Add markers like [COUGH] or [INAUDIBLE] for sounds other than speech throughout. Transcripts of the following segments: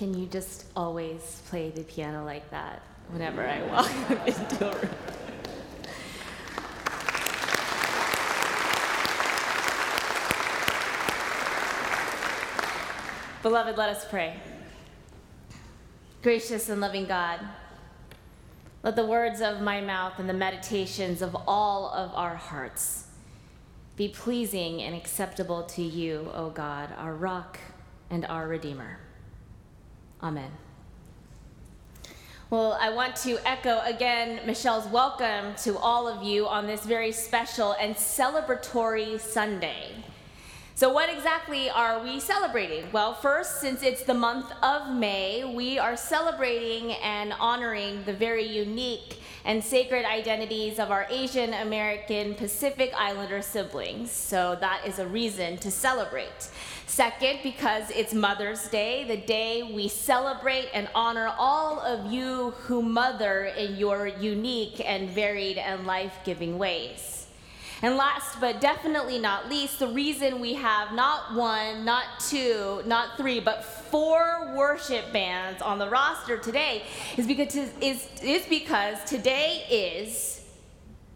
can you just always play the piano like that whenever I walk into a room? Beloved, let us pray. Gracious and loving God, let the words of my mouth and the meditations of all of our hearts be pleasing and acceptable to you, O God, our rock and our Redeemer. Amen. Well, I want to echo again Michelle's welcome to all of you on this very special and celebratory Sunday. So, what exactly are we celebrating? Well, first, since it's the month of May, we are celebrating and honoring the very unique and sacred identities of our Asian American Pacific Islander siblings. So, that is a reason to celebrate. Second, because it's Mother's Day, the day we celebrate and honor all of you who mother in your unique and varied and life giving ways. And last but definitely not least, the reason we have not one, not two, not three, but four worship bands on the roster today is because, is, is because today is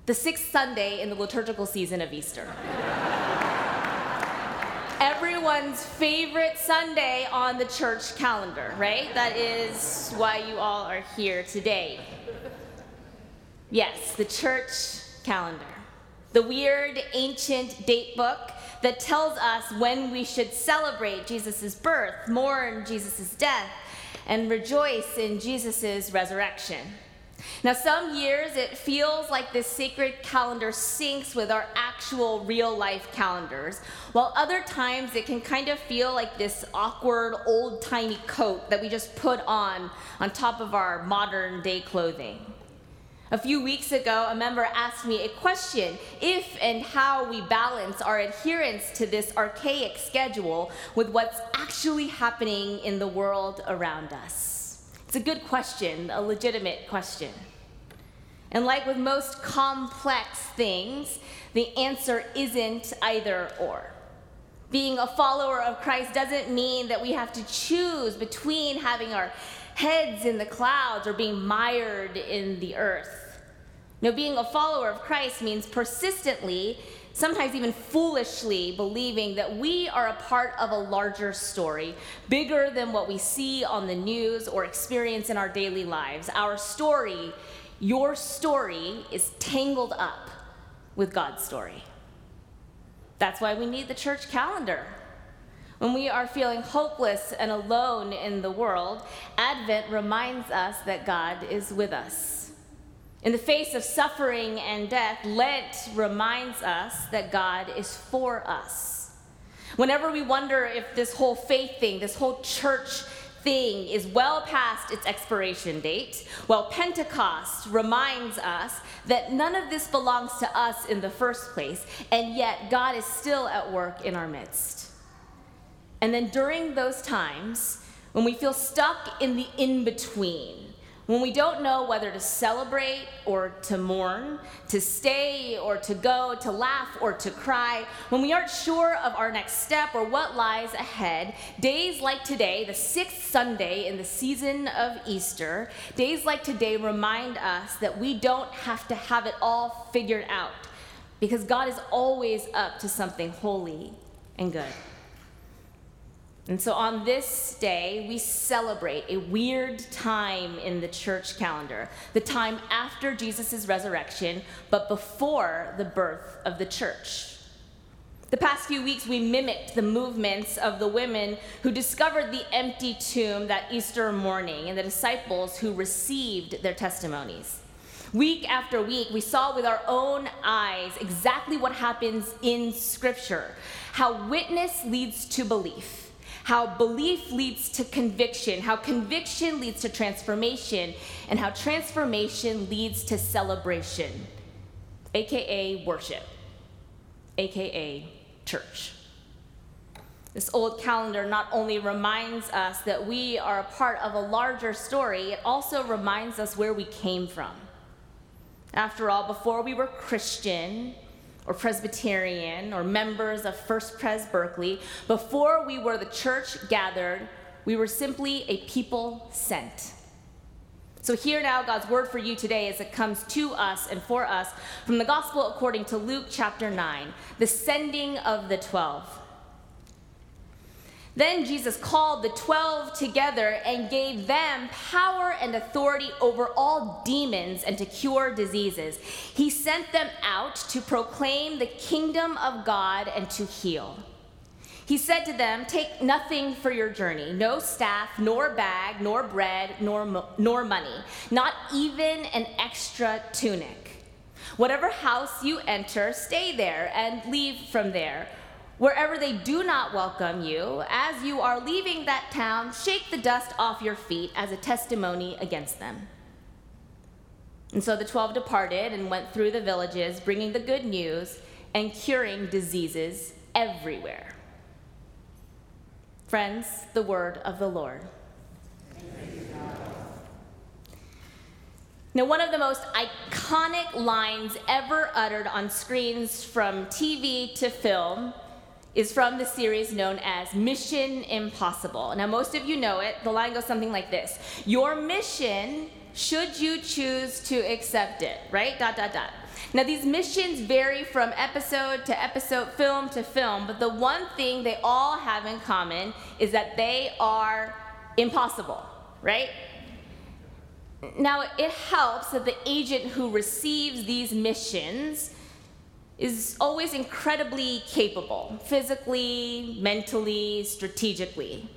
the sixth Sunday in the liturgical season of Easter. Everyone's favorite Sunday on the church calendar, right? That is why you all are here today. Yes, the church calendar the weird ancient date book that tells us when we should celebrate Jesus' birth, mourn Jesus' death, and rejoice in Jesus' resurrection. Now, some years it feels like this sacred calendar syncs with our actual real life calendars, while other times it can kind of feel like this awkward old tiny coat that we just put on on top of our modern day clothing. A few weeks ago, a member asked me a question if and how we balance our adherence to this archaic schedule with what's actually happening in the world around us. It's a good question, a legitimate question. And like with most complex things, the answer isn't either or. Being a follower of Christ doesn't mean that we have to choose between having our heads in the clouds or being mired in the earth. No, being a follower of Christ means persistently, sometimes even foolishly, believing that we are a part of a larger story, bigger than what we see on the news or experience in our daily lives. Our story, your story, is tangled up with God's story. That's why we need the church calendar. When we are feeling hopeless and alone in the world, Advent reminds us that God is with us. In the face of suffering and death, Lent reminds us that God is for us. Whenever we wonder if this whole faith thing, this whole church thing is well past its expiration date, well, Pentecost reminds us that none of this belongs to us in the first place, and yet God is still at work in our midst. And then during those times, when we feel stuck in the in between, when we don't know whether to celebrate or to mourn, to stay or to go, to laugh or to cry, when we aren't sure of our next step or what lies ahead, days like today, the sixth Sunday in the season of Easter, days like today remind us that we don't have to have it all figured out because God is always up to something holy and good. And so on this day, we celebrate a weird time in the church calendar, the time after Jesus' resurrection, but before the birth of the church. The past few weeks, we mimicked the movements of the women who discovered the empty tomb that Easter morning and the disciples who received their testimonies. Week after week, we saw with our own eyes exactly what happens in Scripture how witness leads to belief how belief leads to conviction, how conviction leads to transformation, and how transformation leads to celebration, aka worship, aka church. This old calendar not only reminds us that we are a part of a larger story, it also reminds us where we came from. After all, before we were Christian, or Presbyterian or members of First Pres Berkeley, before we were the church gathered, We were simply a people sent. So, hear now God's word for you today as it comes to us and for us from the Gospel according to Luke chapter 9, the sending of the 12. Then Jesus called the 12 together and gave them power and authority over all demons and to cure diseases. He sent them out to proclaim the kingdom of God and to heal. He said to them, Take nothing for your journey no staff, nor bag, nor bread, nor, nor money, not even an extra tunic. Whatever house you enter, stay there and leave from there. Wherever they do not welcome you, as you are leaving that town, shake the dust off your feet as a testimony against them. And so the twelve departed and went through the villages, bringing the good news and curing diseases everywhere. Friends, the word of the Lord. Now, one of the most iconic lines ever uttered on screens from TV to film is from the series known as Mission Impossible. Now, most of you know it. The line goes something like this Your mission, should you choose to accept it, right? Dot, dot, dot. Now, these missions vary from episode to episode, film to film, but the one thing they all have in common is that they are impossible, right? Now, it helps that the agent who receives these missions is always incredibly capable, physically, mentally, strategically.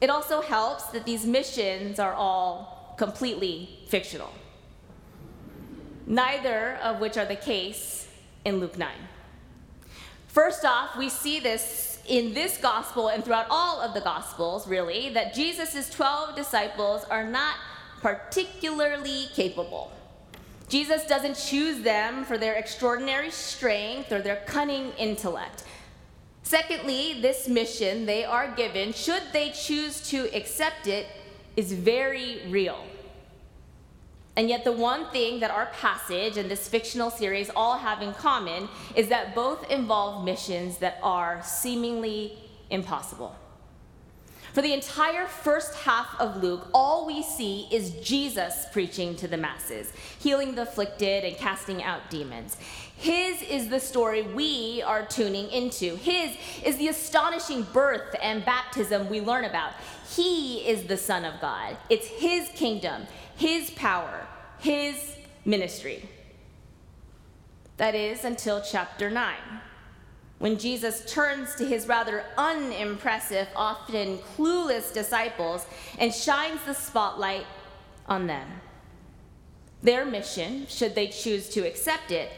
It also helps that these missions are all completely fictional neither of which are the case in Luke 9. First off, we see this in this gospel and throughout all of the gospels, really, that Jesus' 12 disciples are not particularly capable. Jesus doesn't choose them for their extraordinary strength or their cunning intellect. Secondly, this mission they are given, should they choose to accept it, is very real. And yet, the one thing that our passage and this fictional series all have in common is that both involve missions that are seemingly impossible. For the entire first half of Luke, all we see is Jesus preaching to the masses, healing the afflicted and casting out demons. His is the story we are tuning into. His is the astonishing birth and baptism we learn about. He is the Son of God. It's His kingdom, His power, His ministry. That is until chapter 9, when Jesus turns to his rather unimpressive, often clueless disciples and shines the spotlight on them. Their mission, should they choose to accept it,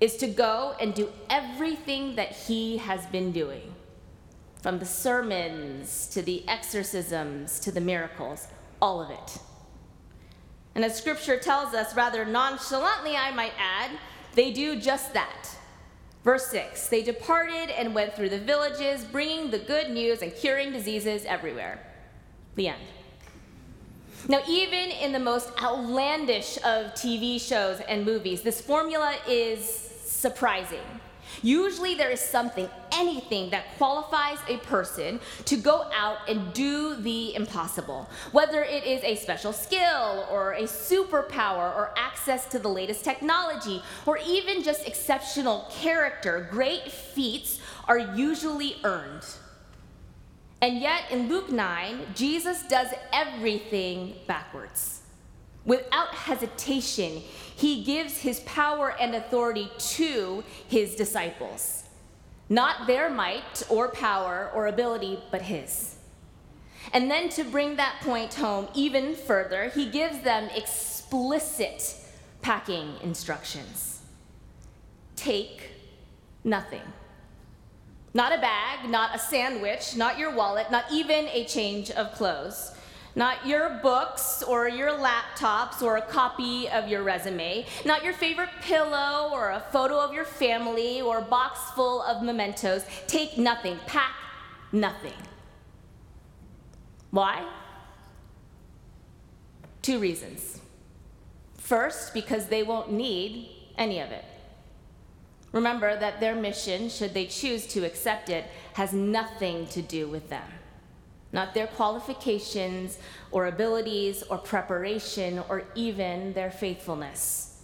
is to go and do everything that he has been doing from the sermons to the exorcisms to the miracles, all of it. And as scripture tells us, rather nonchalantly, I might add, they do just that. Verse 6 They departed and went through the villages, bringing the good news and curing diseases everywhere. The end. Now, even in the most outlandish of TV shows and movies, this formula is surprising. Usually, there is something, anything that qualifies a person to go out and do the impossible. Whether it is a special skill, or a superpower, or access to the latest technology, or even just exceptional character, great feats are usually earned. And yet, in Luke 9, Jesus does everything backwards. Without hesitation, he gives his power and authority to his disciples. Not their might or power or ability, but his. And then to bring that point home even further, he gives them explicit packing instructions take nothing. Not a bag, not a sandwich, not your wallet, not even a change of clothes. Not your books or your laptops or a copy of your resume. Not your favorite pillow or a photo of your family or a box full of mementos. Take nothing. Pack nothing. Why? Two reasons. First, because they won't need any of it. Remember that their mission, should they choose to accept it, has nothing to do with them. Not their qualifications or abilities or preparation or even their faithfulness.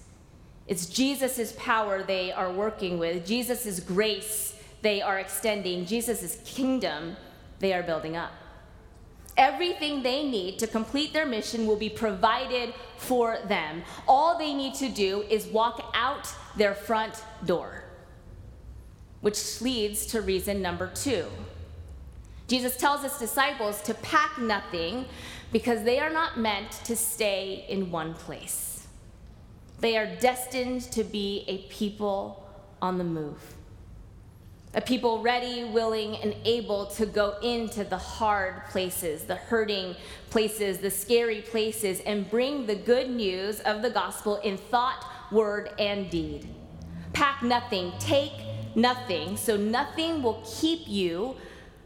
It's Jesus' power they are working with, Jesus' grace they are extending, Jesus' kingdom they are building up. Everything they need to complete their mission will be provided for them. All they need to do is walk out their front door, which leads to reason number two. Jesus tells his disciples to pack nothing because they are not meant to stay in one place. They are destined to be a people on the move a people ready, willing, and able to go into the hard places, the hurting places, the scary places, and bring the good news of the gospel in thought, word, and deed. Pack nothing, take nothing, so nothing will keep you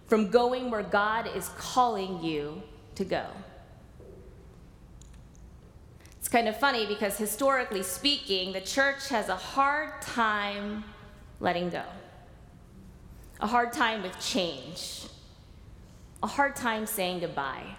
from going where God is calling you to go. It's kind of funny because historically speaking, the church has a hard time letting go a hard time with change, a hard time saying goodbye.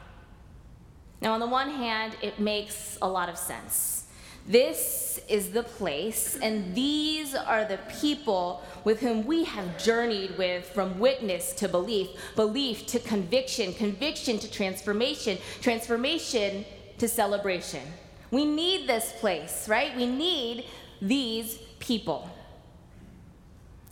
Now, on the one hand, it makes a lot of sense. This is the place, and these are the people with whom we have journeyed with from witness to belief, belief to conviction, conviction to transformation, transformation to celebration. We need this place, right? We need these people.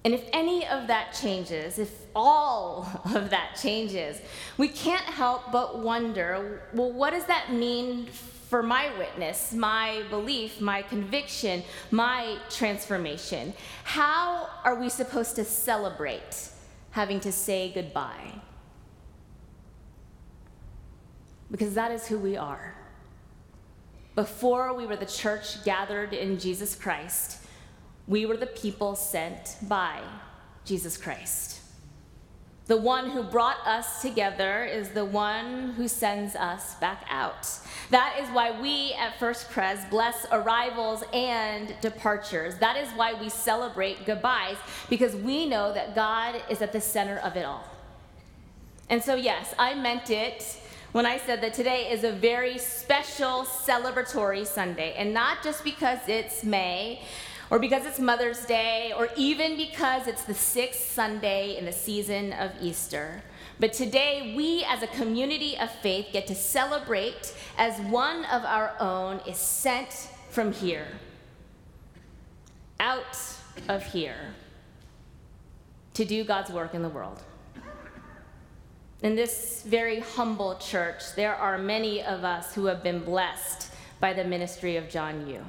And if any of that changes, if all [LAUGHS] of that changes, we can't help but wonder well, what does that mean for my witness, my belief, my conviction, my transformation? How are we supposed to celebrate having to say goodbye? Because that is who we are. Before we were the church gathered in Jesus Christ, we were the people sent by Jesus Christ. The one who brought us together is the one who sends us back out. That is why we at First Pres bless arrivals and departures. That is why we celebrate goodbyes, because we know that God is at the center of it all. And so, yes, I meant it when I said that today is a very special celebratory Sunday, and not just because it's May or because it's Mother's Day, or even because it's the sixth Sunday in the season of Easter. But today, we as a community of faith get to celebrate as one of our own is sent from here, out of here, to do God's work in the world. In this very humble church, there are many of us who have been blessed by the ministry of John Yoo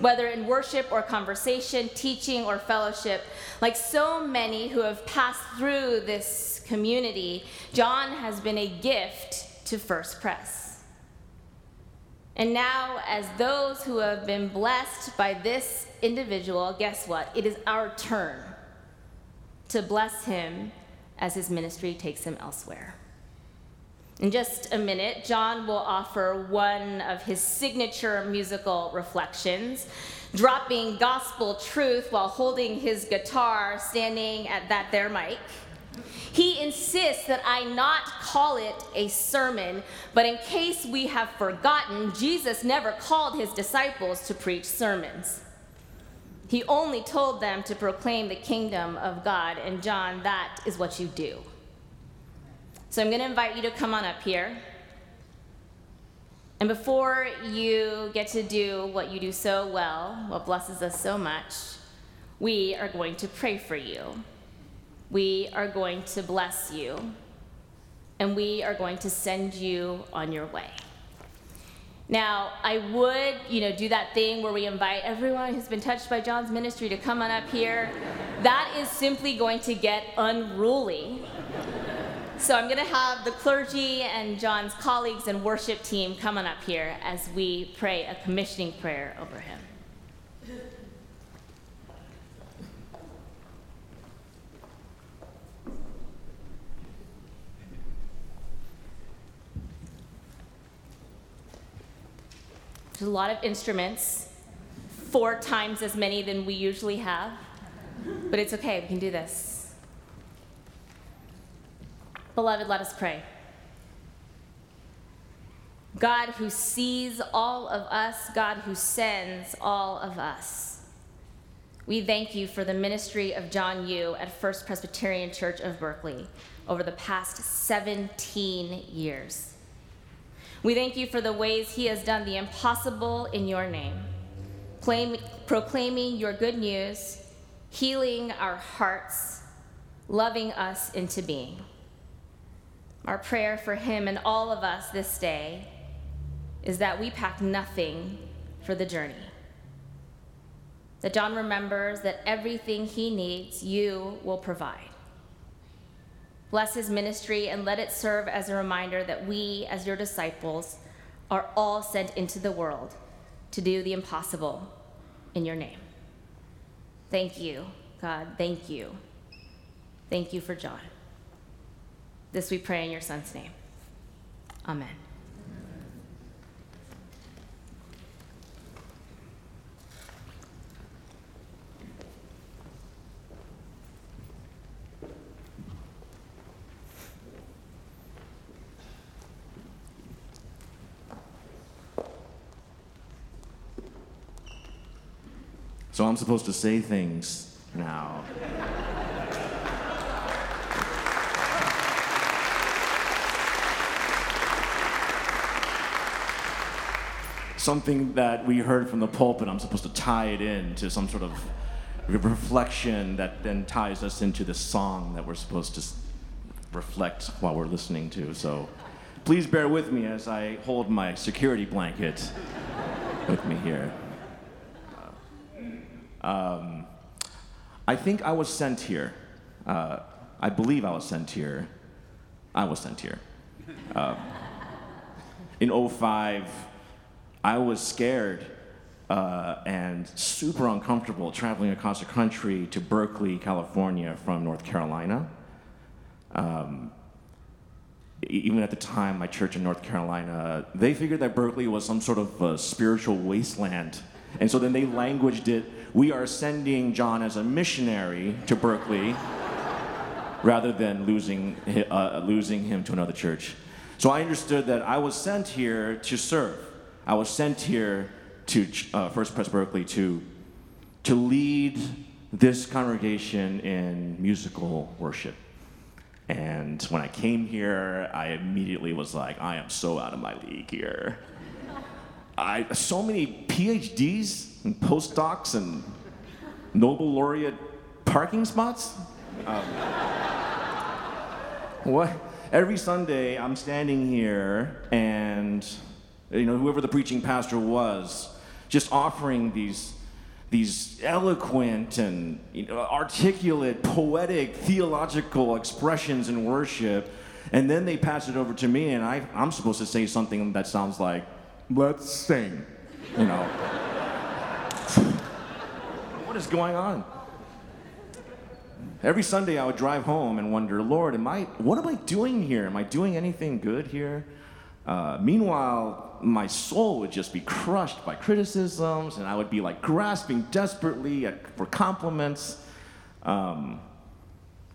whether in worship or conversation, teaching or fellowship. Like so many who have passed through this community, John has been a gift to First Pres. And now, as those who have been blessed by this individual, guess what? It is our turn to bless him as his ministry takes him elsewhere. In just a minute, John will offer one of his signature musical reflections, dropping gospel truth while holding his guitar, standing at that there mic. He insists that I not call it a sermon, but in case we have forgotten, Jesus never called his disciples to preach sermons. He only told them to proclaim the kingdom of God, and John, that is what you do. So I'm going to invite you to come on up here. And before you get to do what you do so well, what blesses us so much, we are going to pray for you. We are going to bless you. And we are going to send you on your way. Now, I would, you know, do that thing where we invite everyone who's been touched by John's ministry to come on up here. That is simply going to get unruly. So I'm going to have the clergy and John's colleagues and worship team come on up here as we pray a commissioning prayer over him. There's a lot of instruments, four times as many than we usually have, but it's okay, we can do this. Beloved, let us pray. God who sees all of us, God who sends all of us. We thank you for the ministry of John Yoo at First Presbyterian Church of Berkeley over the past 17 years. We thank you for the ways he has done the impossible in your name, claim, proclaiming your good news, healing our hearts, loving us into being. Our prayer for him and all of us this day is that we pack nothing for the journey. That John remembers that everything he needs, you will provide. Bless his ministry and let it serve as a reminder that we, as your disciples, are all sent into the world to do the impossible in your name. Thank you, God. Thank you. Thank you for John. This we pray in your Son's name. Amen. So I'm supposed to say things now. Something that we heard from the pulpit, I'm supposed to tie it in to some sort of reflection that then ties us into the song that we're supposed to reflect while we're listening to. So please bear with me as I hold my security blanket with me here. Um, I think I was sent here. Uh, I believe I was sent here. I was sent here. Uh, in 05, I was scared uh, and super uncomfortable traveling across the country to Berkeley, California from North Carolina. Um, even at the time, my church in North Carolina, they figured that Berkeley was some sort of a spiritual wasteland. And so then they languaged it we are sending John as a missionary to Berkeley [LAUGHS] rather than losing, uh, losing him to another church. So I understood that I was sent here to serve. I was sent here to uh, First Pres Berkeley to, to lead this congregation in musical worship. And when I came here, I immediately was like, I am so out of my league here. I, so many PhDs and postdocs and Nobel laureate parking spots. Um, what? Every Sunday, I'm standing here, and you know, whoever the preaching pastor was, just offering these these eloquent and you know, articulate, poetic, theological expressions in worship, and then they pass it over to me, and I, I'm supposed to say something that sounds like, "Let's sing," you know [LAUGHS] what is going on? Every Sunday I would drive home and wonder, Lord, am I, what am I doing here? Am I doing anything good here? Uh, meanwhile, my soul would just be crushed by criticisms, and I would be like grasping desperately at, for compliments. Um,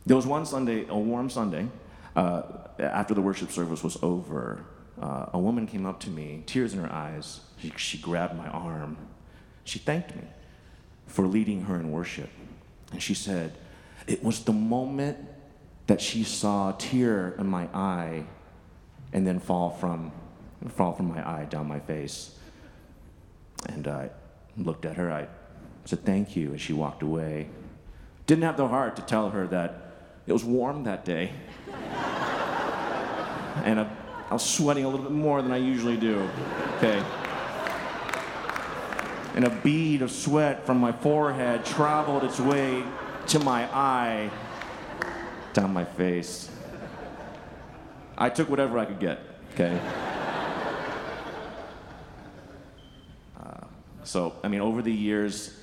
there was one Sunday, a warm Sunday, uh, after the worship service was over. Uh, a woman came up to me, tears in her eyes. She, she grabbed my arm. She thanked me for leading her in worship. And she said, It was the moment that she saw a tear in my eye and then fall from, fall from my eye down my face. And I looked at her, I said, Thank you, and she walked away. Didn't have the heart to tell her that it was warm that day. [LAUGHS] and I, I was sweating a little bit more than I usually do. Okay and a bead of sweat from my forehead traveled its way to my eye, down my face. I took whatever I could get, okay? [LAUGHS] Uh, so, I mean, over the years,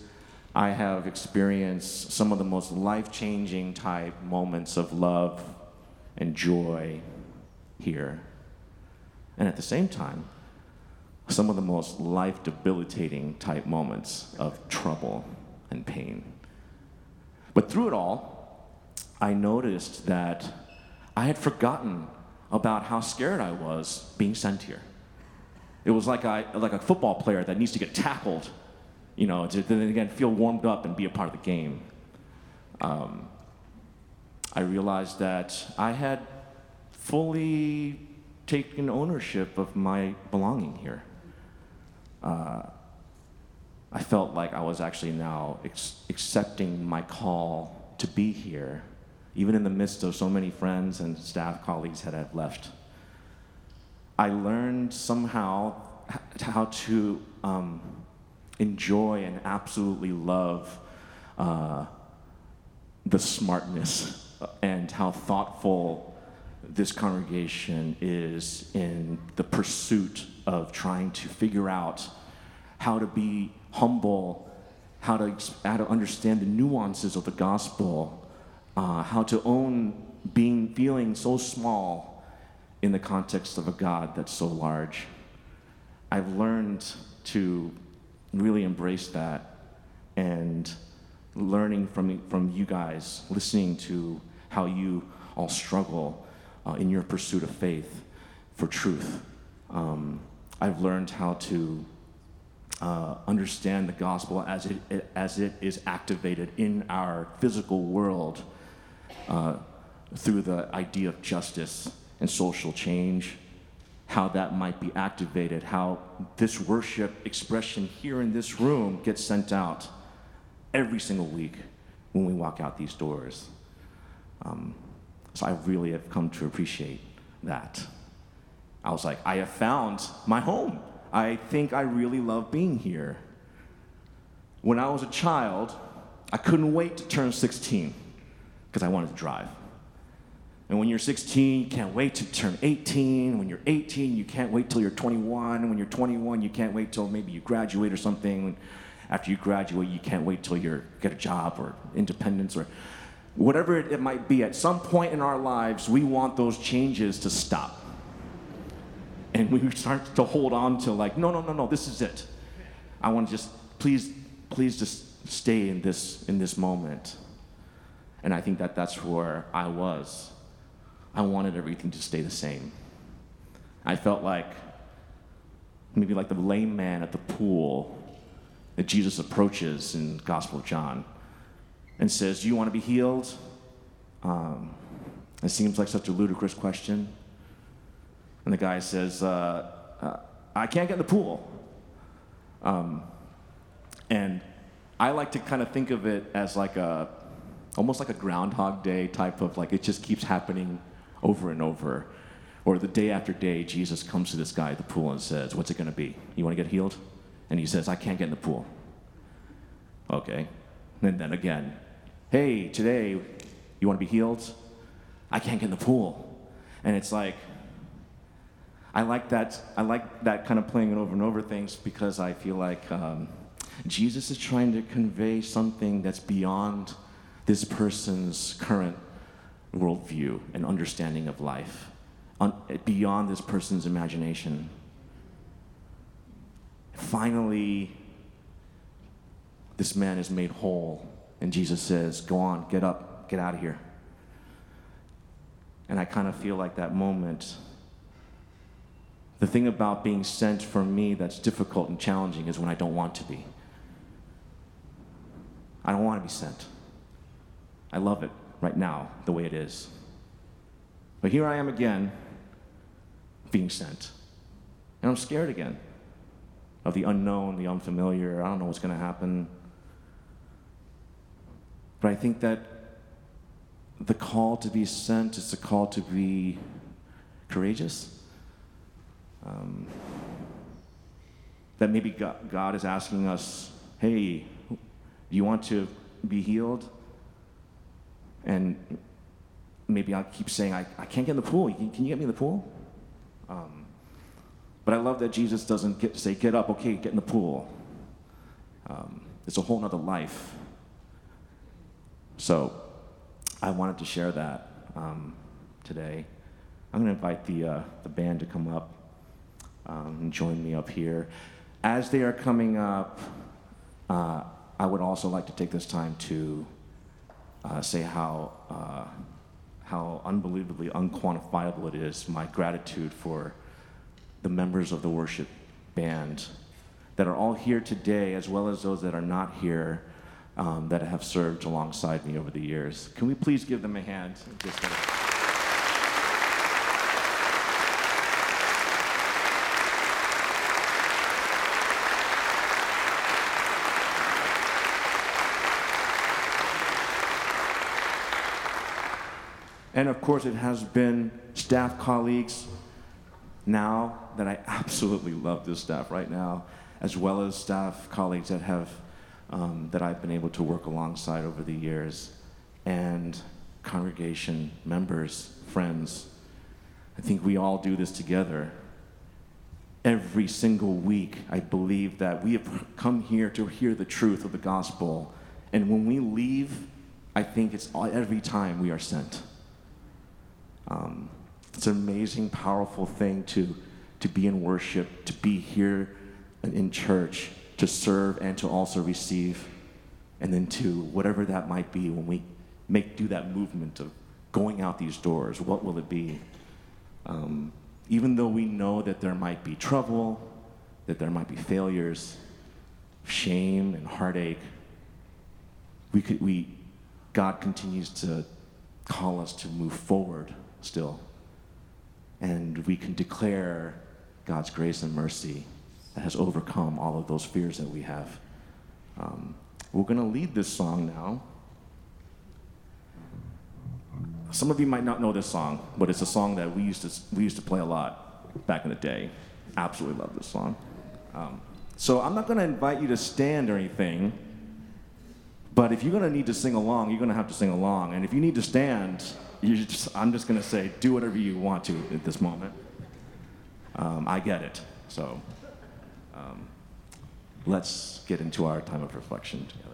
I have experienced some of the most life changing type moments of love and joy here. And at the same time, some of the most life debilitating type moments of trouble and pain. But through it all, I noticed that I had forgotten about how scared I was being sent here. It was like, I, like a football player that needs to get tackled, you know, to then again feel warmed up and be a part of the game. Um, I realized that I had fully taken ownership of my belonging here. Uh, I felt like I was actually now ex- accepting my call to be here, even in the midst of so many friends and staff colleagues that had left. I learned somehow how to um, enjoy and absolutely love uh, the smartness and how thoughtful this congregation is in the pursuit of trying to figure out how to be humble, how to, how to understand the nuances of the gospel, uh, how to own being feeling so small in the context of a God that's so large. I've learned to really embrace that and learning from, from you guys, listening to how you all struggle uh, in your pursuit of faith for truth. Um, I've learned how to uh, understand the gospel as it, as it is activated in our physical world uh, through the idea of justice and social change, how that might be activated, how this worship expression here in this room gets sent out every single week when we walk out these doors. Um, so I really have come to appreciate that. I was like, I have found my home. I think I really love being here. When I was a child, I couldn't wait to turn 16 because I wanted to drive. And when you're 16, you can't wait to turn 18. When you're 18, you can't wait till you're 21. When you're 21, you can't wait till maybe you graduate or something. After you graduate, you can't wait till you get a job or independence or whatever it might be. At some point in our lives, we want those changes to stop and we start to hold on to like no no no no this is it i want to just please please just stay in this in this moment and i think that that's where i was. I wanted everything to stay the same. I felt like maybe like the lame man at the pool that jesus approaches in gospel of john and says do you want to be healed? Um, it seems like such a ludicrous question. And the guy says, uh, uh, I can't get in the pool. Um, and I like to kind of think of it as like a, almost like a Groundhog Day type of like, it just keeps happening over and over. Or the day after day, Jesus comes to this guy at the pool and says, What's it going to be? You want to get healed? And he says, I can't get in the pool. Okay. And then again, Hey, today, you want to be healed? I can't get in the pool. And it's like, I like that. I like that kind of playing it over and over things because I feel like um, Jesus is trying to convey something that's beyond this person's current worldview and understanding of life, on, beyond this person's imagination. Finally, this man is made whole, and Jesus says, Go on, get up, get out of here. And I kind of feel like that moment the thing about being sent for me that's difficult and challenging is when I don't want to be. I don't want to be sent. I love it right now, the way it is. But here I am again, being sent. And I'm scared again of the unknown, the unfamiliar. I don't know what's going to happen. But I think that the call to be sent is the call to be courageous um, that maybe God, God is asking us, hey, do you want to be healed? And maybe I'll keep saying, I, I can't get in the pool. Can, can you get me in the pool? Um, but I love that Jesus doesn't get, say, get up, okay, get in the pool. Um, it's a whole nother life. So I wanted to share that um, today. I'm going to invite the, uh, the band to come up um, and join me up here. As they are coming up, uh, I would also like to take this time to uh, say how, uh, how unbelievably unquantifiable it is, my gratitude for the members of the worship band that are all here today, as well as those that are not here, um, that have served alongside me over the years. Can we please give them a hand? And of course, it has been staff colleagues now that I [LAUGHS] absolutely love this staff right now, as well as staff colleagues that have um, that I've been able to work alongside over the years, and congregation members, friends. I think we all do this together. Every single week, I believe that we have [LAUGHS] come here to hear the truth of the gospel, and when we leave, I think it's every time we are sent. Um, it's an amazing, powerful thing to, to be in worship, to be here in church, to serve and to also receive, and then to whatever that might be when we make do that movement of going out these doors. What will it be? Um, even though we know that there might be trouble, that there might be failures, shame and heartache, we could, we, God continues to call us to move forward still. And we can declare God's grace and mercy that has overcome all of those fears that we have. Um, we're going to lead this song now. Some of you might not know this song, but it's a song that we used to, we used to play a lot back in the day. Absolutely love this song. Um, so I'm not going to invite you to stand or anything, but if you're to need to sing along, you're to have to sing along. And if you need to stand, [LAUGHS] just, I'm just to say, do whatever you want to at this moment. Um, I get it. So um, let's get into our time of reflection together.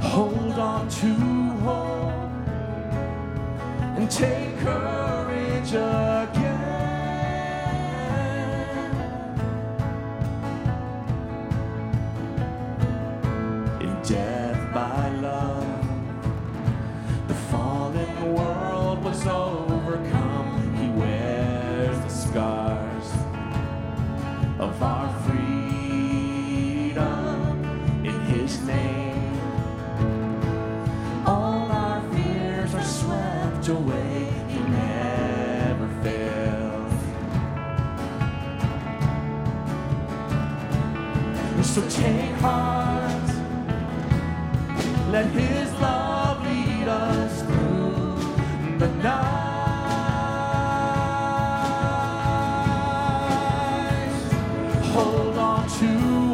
hold on to hope and take her. hold on to